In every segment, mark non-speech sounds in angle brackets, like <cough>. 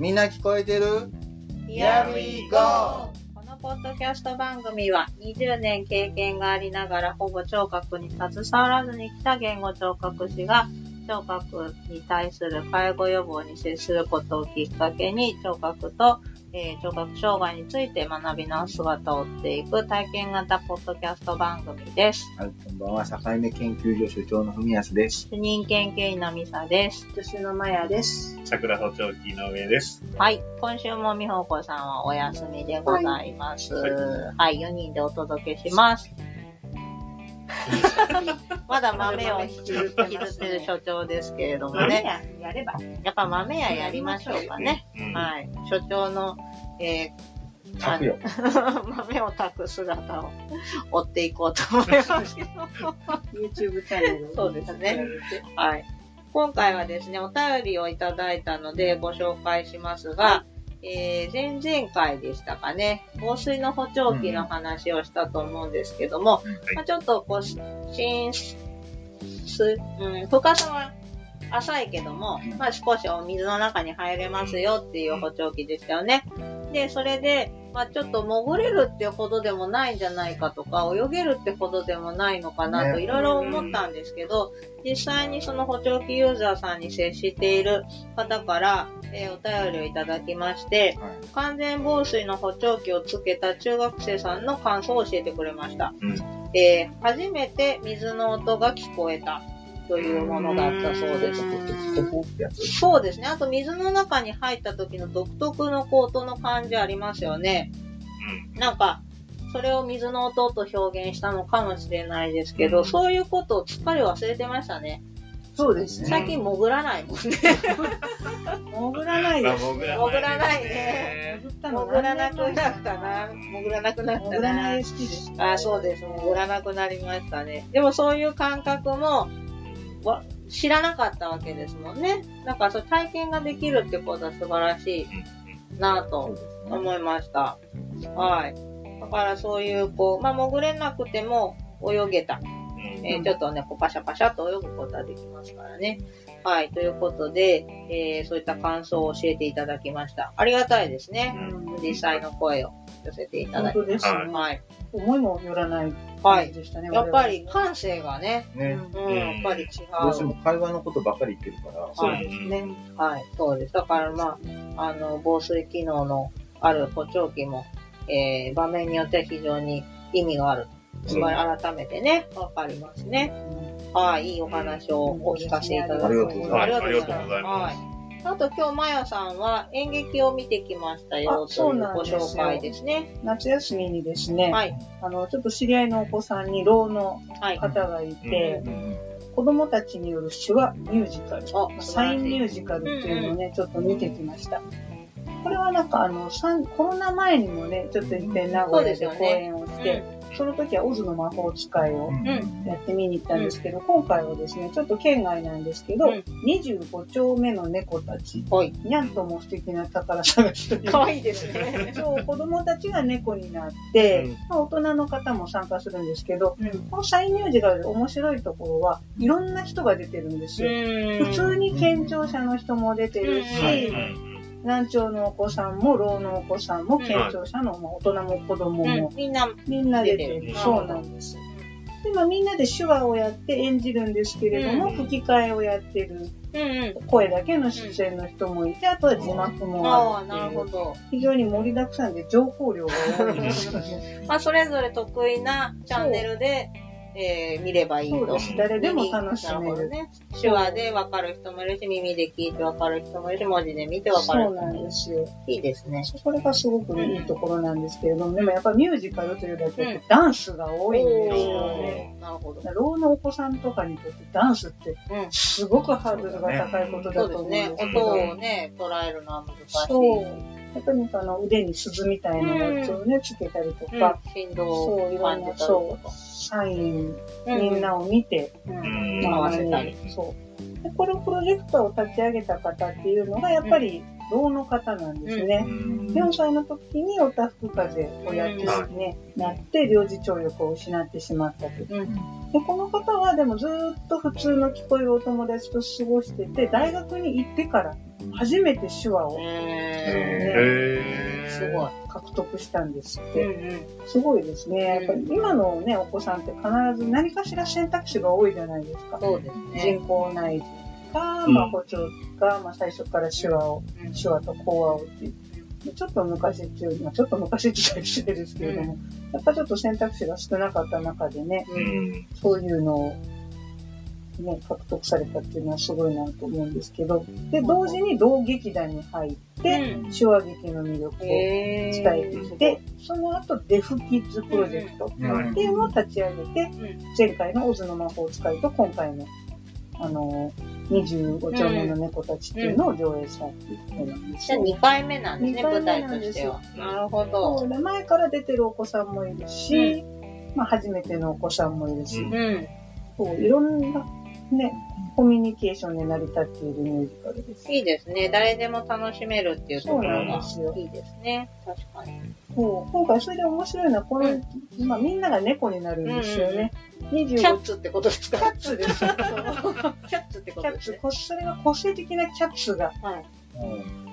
みんな聞こえてる？Here we go! このポッドキャスト番組は20年経験がありながらほぼ聴覚に携わらずに来た言語聴覚士が聴覚に対する介護予防に接することをきっかけに聴覚と、えー聴覚障害について学び直す姿を追っていく体験型ポッドキャスト番組です。はい、こんばんは。境目研究所所長の文康です。主任研究員のミサです。私のマヤです。桜補聴器の上です。はい。今週もみほこさんはお休みでございます。は、はい4人でお届けします。<laughs> まだ豆を引きずってる所長ですけれどもね。ややれば。やっぱ豆屋やりましょうかね。うんはい。所長の、え炊くよ。ー <laughs> 豆を炊く姿を追っていこうと思いますけど。YouTube チャンネルをそうですね。はい。今回はですね、お便りをいただいたのでご紹介しますが、えー、前々回でしたかね、防水の補聴器の話をしたと思うんですけども、い。まあ、ちょっとこう、浸す、うん、深さは浅いけども、まあ、少しお水の中に入れますよっていう補聴器でしたよね。で、それで、まあ、ちょっと潜れるってほどでもないんじゃないかとか、泳げるってほどでもないのかなとねいろいろ思ったんですけど、実際にその補聴器ユーザーさんに接している方から、えーお便りをいただきまして、はい。完全防水の補聴器をつけた中学生さんの感想を教えてくれました。うんえー初めて水の音が聞こえたというものだったそうです。そうですね。あと水の中に入った時の独特のこう音の感じありますよね。なんか、それを水の音と表現したのかもしれないですけど、うんそういうことをすっかり忘れてましたね。そうですね。最近潜らないもんね。潜らないまあ、です。潜ら潜らないでね。潜ったの潜らなくなったな。潜らなくなったな。潜らない好きです。あ、そうです。潜らなくなりましたね。でもそういう感覚もわ知らなかったわけですもんね。だからそう体験ができるってことは素晴らしいなぁと。思いました。はい。だからそういう、こう、まあ、潜れなくても泳げた。えーちょっとね、こうパシャパシャと泳ぐことはできますからね。はい。ということで、えーそういった感想を教えていただきました。ありがたいですね。うん実際の声を寄せていただ本いて。当ですね。はい。思いもよらないはい。感じでしたね。やっぱり感性がね、ね。うん、やっぱり違どうしてう。も会話のことばっかり言ってるから。そうですね。はい、そうです。だからまあ、あの、防水機能のある補聴器も、えー、場面によっては非常に意味がある。改めてね、わかりますね。はい、いいお話をお聞かせいただきありがとうございますはいありがとうございますはい。あと今日、まやさんは演劇を見てきましたよあというそうなんごですよ紹介ですね。夏休みにですね、はい。あの、ちょっと知り合いのお子さんに老のはい。方がいて、うん子供たちによる手話ミュージカル、あサインミュージカルっていうのをね、ちょっと見てきました。これはなんかあの、コロナ前にもね、ちょっと一遍名古屋で公演をして、その時はオズの魔法使いをうんうん。やって見に行ったんですけど、今回はですね、ちょっと県外なんですけど、うん25丁目の猫たち、はい。にゃんとも素敵な宝探しという。かわいいですね。そう、子供たちが猫になって、うんまあ大人の方も参加するんですけど、うん。このサインミュージカルで面白いところは、いろんな人が出てるんですよ。普普通に健常者の人も出てるし、うん難聴のお子さんも、老のお子さんも、健常者の、まあ大人も子供も、うん、みんな、みんな出てる。そうなんです。で、まあみんなで手話をやって演じるんですけれども、うん吹き替えをやってる。声だけの出演の人もいて、あとは字幕もああ、あるなるほど。非常に盛りだくさんで情報量が多いですよね。<laughs> まあ、それぞれ得意なチャンネルで、えー見ればいいと。誰でも楽しめる。ね。手話で分かる人もいるし、耳で聞いて分かる人もいるし、文字で見て分かるそうなん人もいるし。ですよ。いいですね。これがすごくいいところなんですけれども、でもやっぱミュージカルというだけでダンスが多いんですよね。なるほど。老のお子さんとかにとってダンスってうん。すごくハードルが高いことだと思うんそうですね。ですけど、音をね、捉えるのは難しい。そう。やっぱりあの腕に鈴みたいなやつをね、つけたりとうん。か、振動そう、いろんな、そう。サイン、うん。みんなを見て、うん。うん合わせたり。そう。で、これをプロジェクターを立ち上げた方っていうのが、やっぱり老の方なんですね。4歳の時におたふく風邪をやってですね、なって、領事聴力を失ってしまったと。うん。で、この方はでもずーっと普通の聞こえるお友達と過ごしてて、大学に行ってから初めて手話をへへーすごい。獲得したんですっうんて。すごいですね。やっぱり今のね、お子さんって必ず何かしら選択肢が多いじゃないですか。そうですね。人工内耳か、うん。まあ、補聴か、まあ、最初から手話を、うん手話と講話をっていう。ちょっと昔っていう、まあ、ちょっと昔って言ったら失礼ですけれども、やっぱちょっと選択肢が少なかった中でね、うん。そういうのを、ね、獲得されたっていうのはすごいなと思うんですけど、で、同時に同劇団に入って、うん。手話劇の魅力を伝えていて、その後、デフキッズプロジェクトうん。っていうのを立ち上げて、うん。前回のオズの魔法使いと今回の、あの、25丁目の猫たちっていうのを上映したっていうことなんですじゃあよ。2回目なんですね、舞台としては。なるほそど。うで前から出てるお子さんもいるし、まあ初めてのお子さんもいるし、うんういろんなね、コミュニケーションで成り立っているミュージカルです。いいですね。誰でも楽しめるっていうところがいいですね。確かに。そう今回それで面白いのは、この、うんまあみんなが猫になるんですよね。25キャッツってことですか？キャッツです。キャッツってこキャッツとですね。、こそれが個性的なキャッツがはい。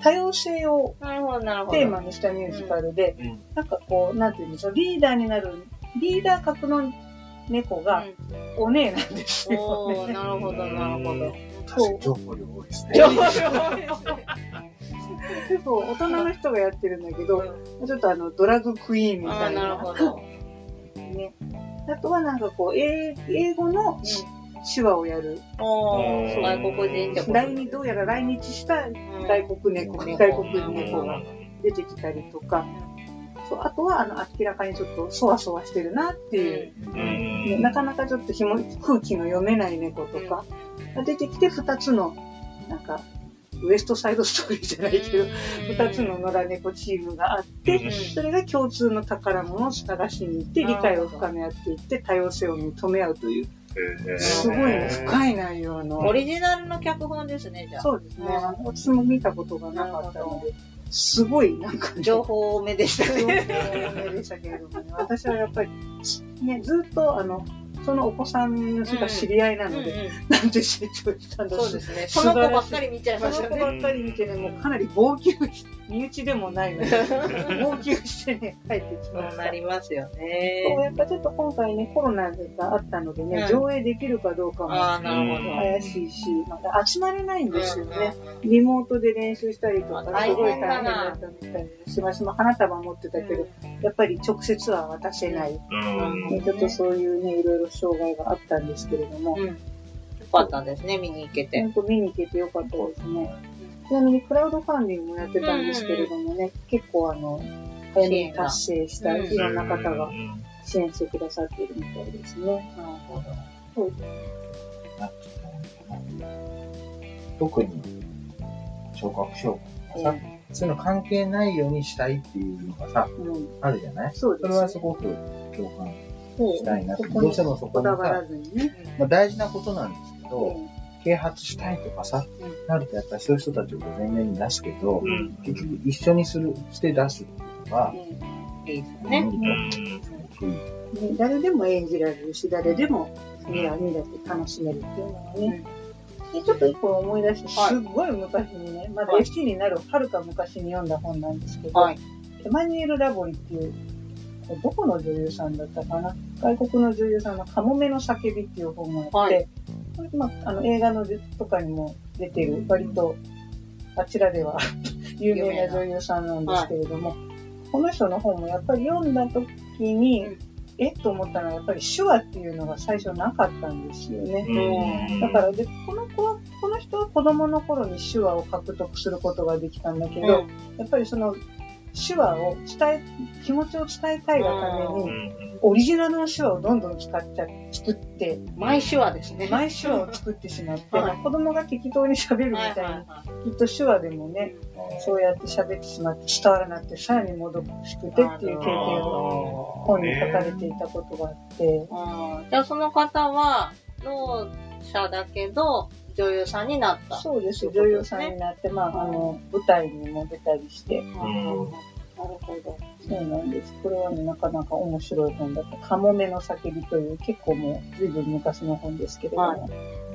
多様性を。テーマにしたミュージカルで、うんなんかこう、なんていうんでしょう、リーダーになる、リーダー格の猫がうんお姉なんですよ、ね。なるほど、なるほど。情報量多いですね。情報量多いですね結構大人の人がやってるんだけど、ちょっとあの、ドラッグクイーンみたいな。なるほど。ね。あとはなんかこう、英英語の手話をやる。おー、そう外国人って来日、どうやら来日したうん外国猫、うん。外国猫が出てきたりとか、そうあとはあの、明らかにちょっとそわそわしてるなっていう、うん。ねなかなかちょっとひも空気の読めない猫とかが出てきて、二つの、なんか、ウエストサイドストーリーじゃないけど、二つの野良猫チームがあって、うんそれが共通の宝物を探しに行って、理解を深め合っていって、多様性を認め合うという、すごいね、深い内容の。オリジナルの脚本ですね、じゃあ。そうですね。私も見たことがなかったので、すごい、なんかね、情報多めでした情報ね。でしたけれどもね、私はやっぱり、ね、ずっと、あの、そのお子さんが知り合いなので、なんて成長したんだそうですね。その子ばっかり見ちゃいましたね。その子ばっかり見てね、もうかなり号泣し、身内でもないので、<laughs> 号泣してね、帰ってきそました。うなりますよそうね。やっぱちょっと今回ね、コロナがあったのでね、うん上映できるかどうかも。怪しいし、また集まれないんですよね。うんリモートで練習したりとか、大すごい大変だったみたいです。私も花束持ってたけど、やっぱり直接は渡せない。うんねちょっとそういうね、いろいろ障害があったんですけれども、うん。よかったですね、見に行けて。見に行けてよかったですね。ちなみにクラウドファンディングもやってたんですけれどもね、結構あの、早めに達成したうん。いろんな方がうん。支援してくださっているみたいですね。なるほど。特に、聴覚障害とかさ、そういうの関係ないようにしたいっていうのがさ、うん、あるじゃない？そうですそれはすごく共感したいなここにどうしてもそこにさこだわらずにね。まあ、大事なことなんですけど、うん啓発したいとかさ、うなるとやっぱりそういう人たちを前面に出すけど、うん。結局一緒にする、して出すっていうのが、いいですね。誰でも演じられるし、誰でも見ら見れて楽しめるっていうのはね。でちょっと一個思い出して、はい。すっごい昔にね、まだはい。FC になるはるか昔に読んだ本なんですけど、はい。エマニュエル・ラボリっていう、どこの女優さんだったかな？外国の女優さんのカモメの叫びっていう本があって、まあ、あの映画のでとかにも出てる、割とあちらでは <laughs> 有名な。女優さんなんですけれども、この人の本もやっぱり読んだ時に、うん。えっと思ったのはやっぱり手話っていうのが最初なかったんですよね。うん。だからで、この子は、この人は子供の頃に手話を獲得することができたんだけど、うん。やっぱりその手話を伝え、気持ちを伝えたいがためうに、うん。オリジナルの手話をどんどん使っちゃ、作って、毎手話ですね。毎手話を作ってしまって、はい。まあ子供が適当に喋るみはいたいに、きっと手話でもね、そうやって喋ってしまって伝わらなくて、さらにもどかしくてっていう経験を本に書かれていたことがあって、じゃあその方は、ろう者だけど、女優さんになった。そうです、女優さんになって、まあ、あの、舞台にも出たりして、うんなるほど。そうなんです。これはね、なかなか面白い本だった。カモメの叫びという、結構もう、ずいぶん昔の本ですけれども、はい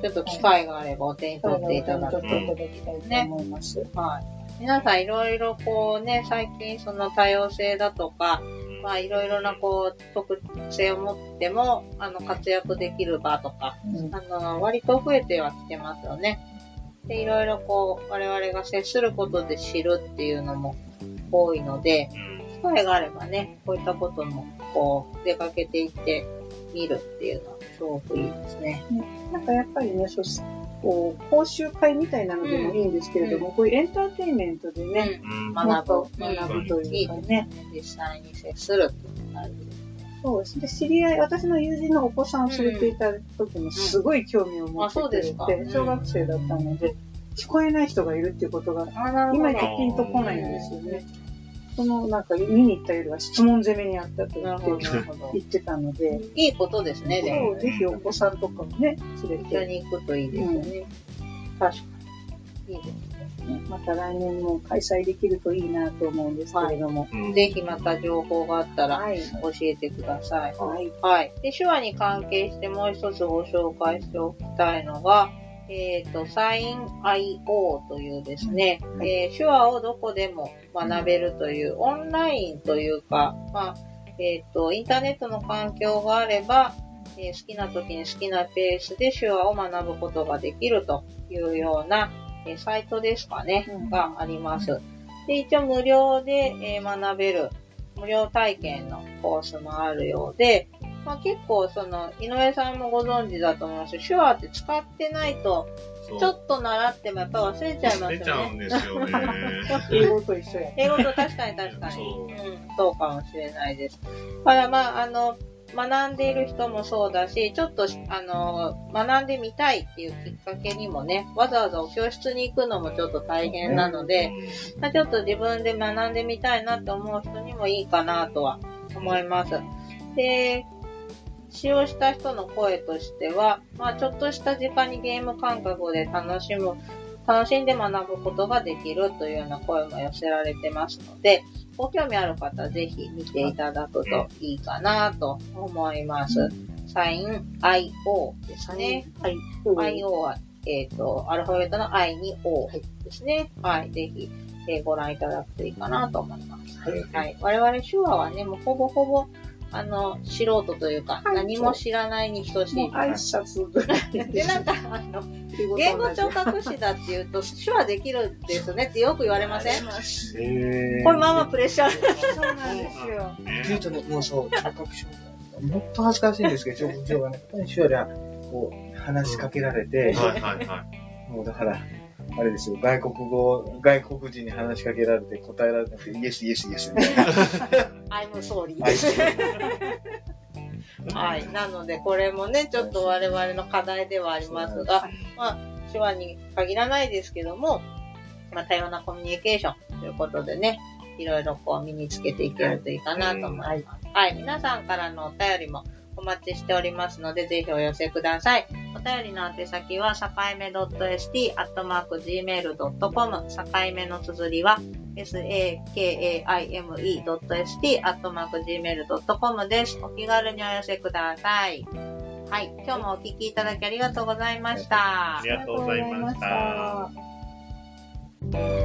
ちょっと機会があればお手に取っていただく取っていただきたいと思います。はい。皆さんいろいろこうね、最近その多様性だとか、まあいろいろなこう特性を持っても、あの活躍できる場とか、うんあの、割と増えてはきてますよね。で、いろいろこう、我々が接することで知るっていうのも多いので、機会があればね、こういったことも、こう、出かけていってみるっていうのはすごくいいですね。なんかやっぱりね、そうこう講習会みたいなのでもいいんですけれども、こういうエンターテインメントでね、うん学ぶ学ぶというかね、実際に接するっていうのが大事です。そうですね。知り合い、私の友人のお子さんを連れていた時もすごい興味を持ってて、うですか小学生だったので、聞こえない人がいるっていうことが、あ、な今じゃピンとこないんですよね。そのなんか見に行ったよりは質問攻めにあったと言って。言ってたので、いいことですね、でもそう、ぜひお子さんとかもね、連れ一緒て、に行くといいですよね。確かに。いいですねまた来年も開催できるといいなと思うんですけれども。うんね。ぜひまた情報があったらはい。教えてください。はい。はい。で、手話に関係してもう一つご紹介しておきたいのが、えっ、と、サイン IO というですね、はい。えー手話をどこでも学べるというオンラインというか、まあ、えっ、と、インターネットの環境があれば、えー好きな時に好きなペースで手話を学ぶことができるというような、えーサイトですかね、うん。があります。で、一応無料で、えー学べる、無料体験のコースもあるようで、まあ、結構その、井上さんもご存知だと思います手話って使ってないと、ちょっと習ってもやっぱ忘れちゃいます出ちゃよね。うんですよね。英語と一緒や。英語と確かに確かに。そううん、そうかもしれないです。だからまあ、あの、学んでいる人もそうだし、ちょっと、あの、学んでみたいっていうきっかけにもね、わざわざお教室に行くのもちょっと大変なので、まあちょっと自分で学んでみたいなって思う人にもいいかなとは思います。で、使用した人の声としては、まあちょっとした時間にゲーム感覚で楽しむ、楽しんで学ぶことができるというような声も寄せられてますので、ご興味ある方はぜひ見ていただくといいかなと思います。サイン IO ですね。はい。IO は、えっ、と、アルファベットの I に O ですね。はい。ぜひ、えーご覧いただくといいかなと思います。はいはい。我々手話はね、もうほぼほぼ、あの、素人というか、はい何も知らないに等しい。挨拶ぐらいで、なんか、あの、<laughs> 言語聴覚士だって言うと、手話できるんですねってよく言われません？こえれまあまあプレッシャー。そうなんですよ。っていうとね、もうそう、聴覚障害。もっと恥ずかしいんですけど、聴覚障害の方に手話では、こう、話しかけられて、はいはいはい。もうだから、あれですよ、外国語、外国人に話しかけられて答えられなくて、イエスイエスイエスみたいな。I'm sorry. はいはい。なので、これもね、ちょっと我々の課題ではありますが、まあ、手話に限らないですけども、まあ、多様なコミュニケーションということでね、いろいろこう身につけていけるといいかなと思います。はい。皆さんからのお便りもお待ちしておりますので、ぜひお寄せください。お便りの宛先は、さかいめ .st.gmail.com、さかいめの綴りは、sakaime.st.gmail.com です。お気軽にお寄せください。はい。今日もお聞きいただきありがとうございましたあり。がとうございました。た。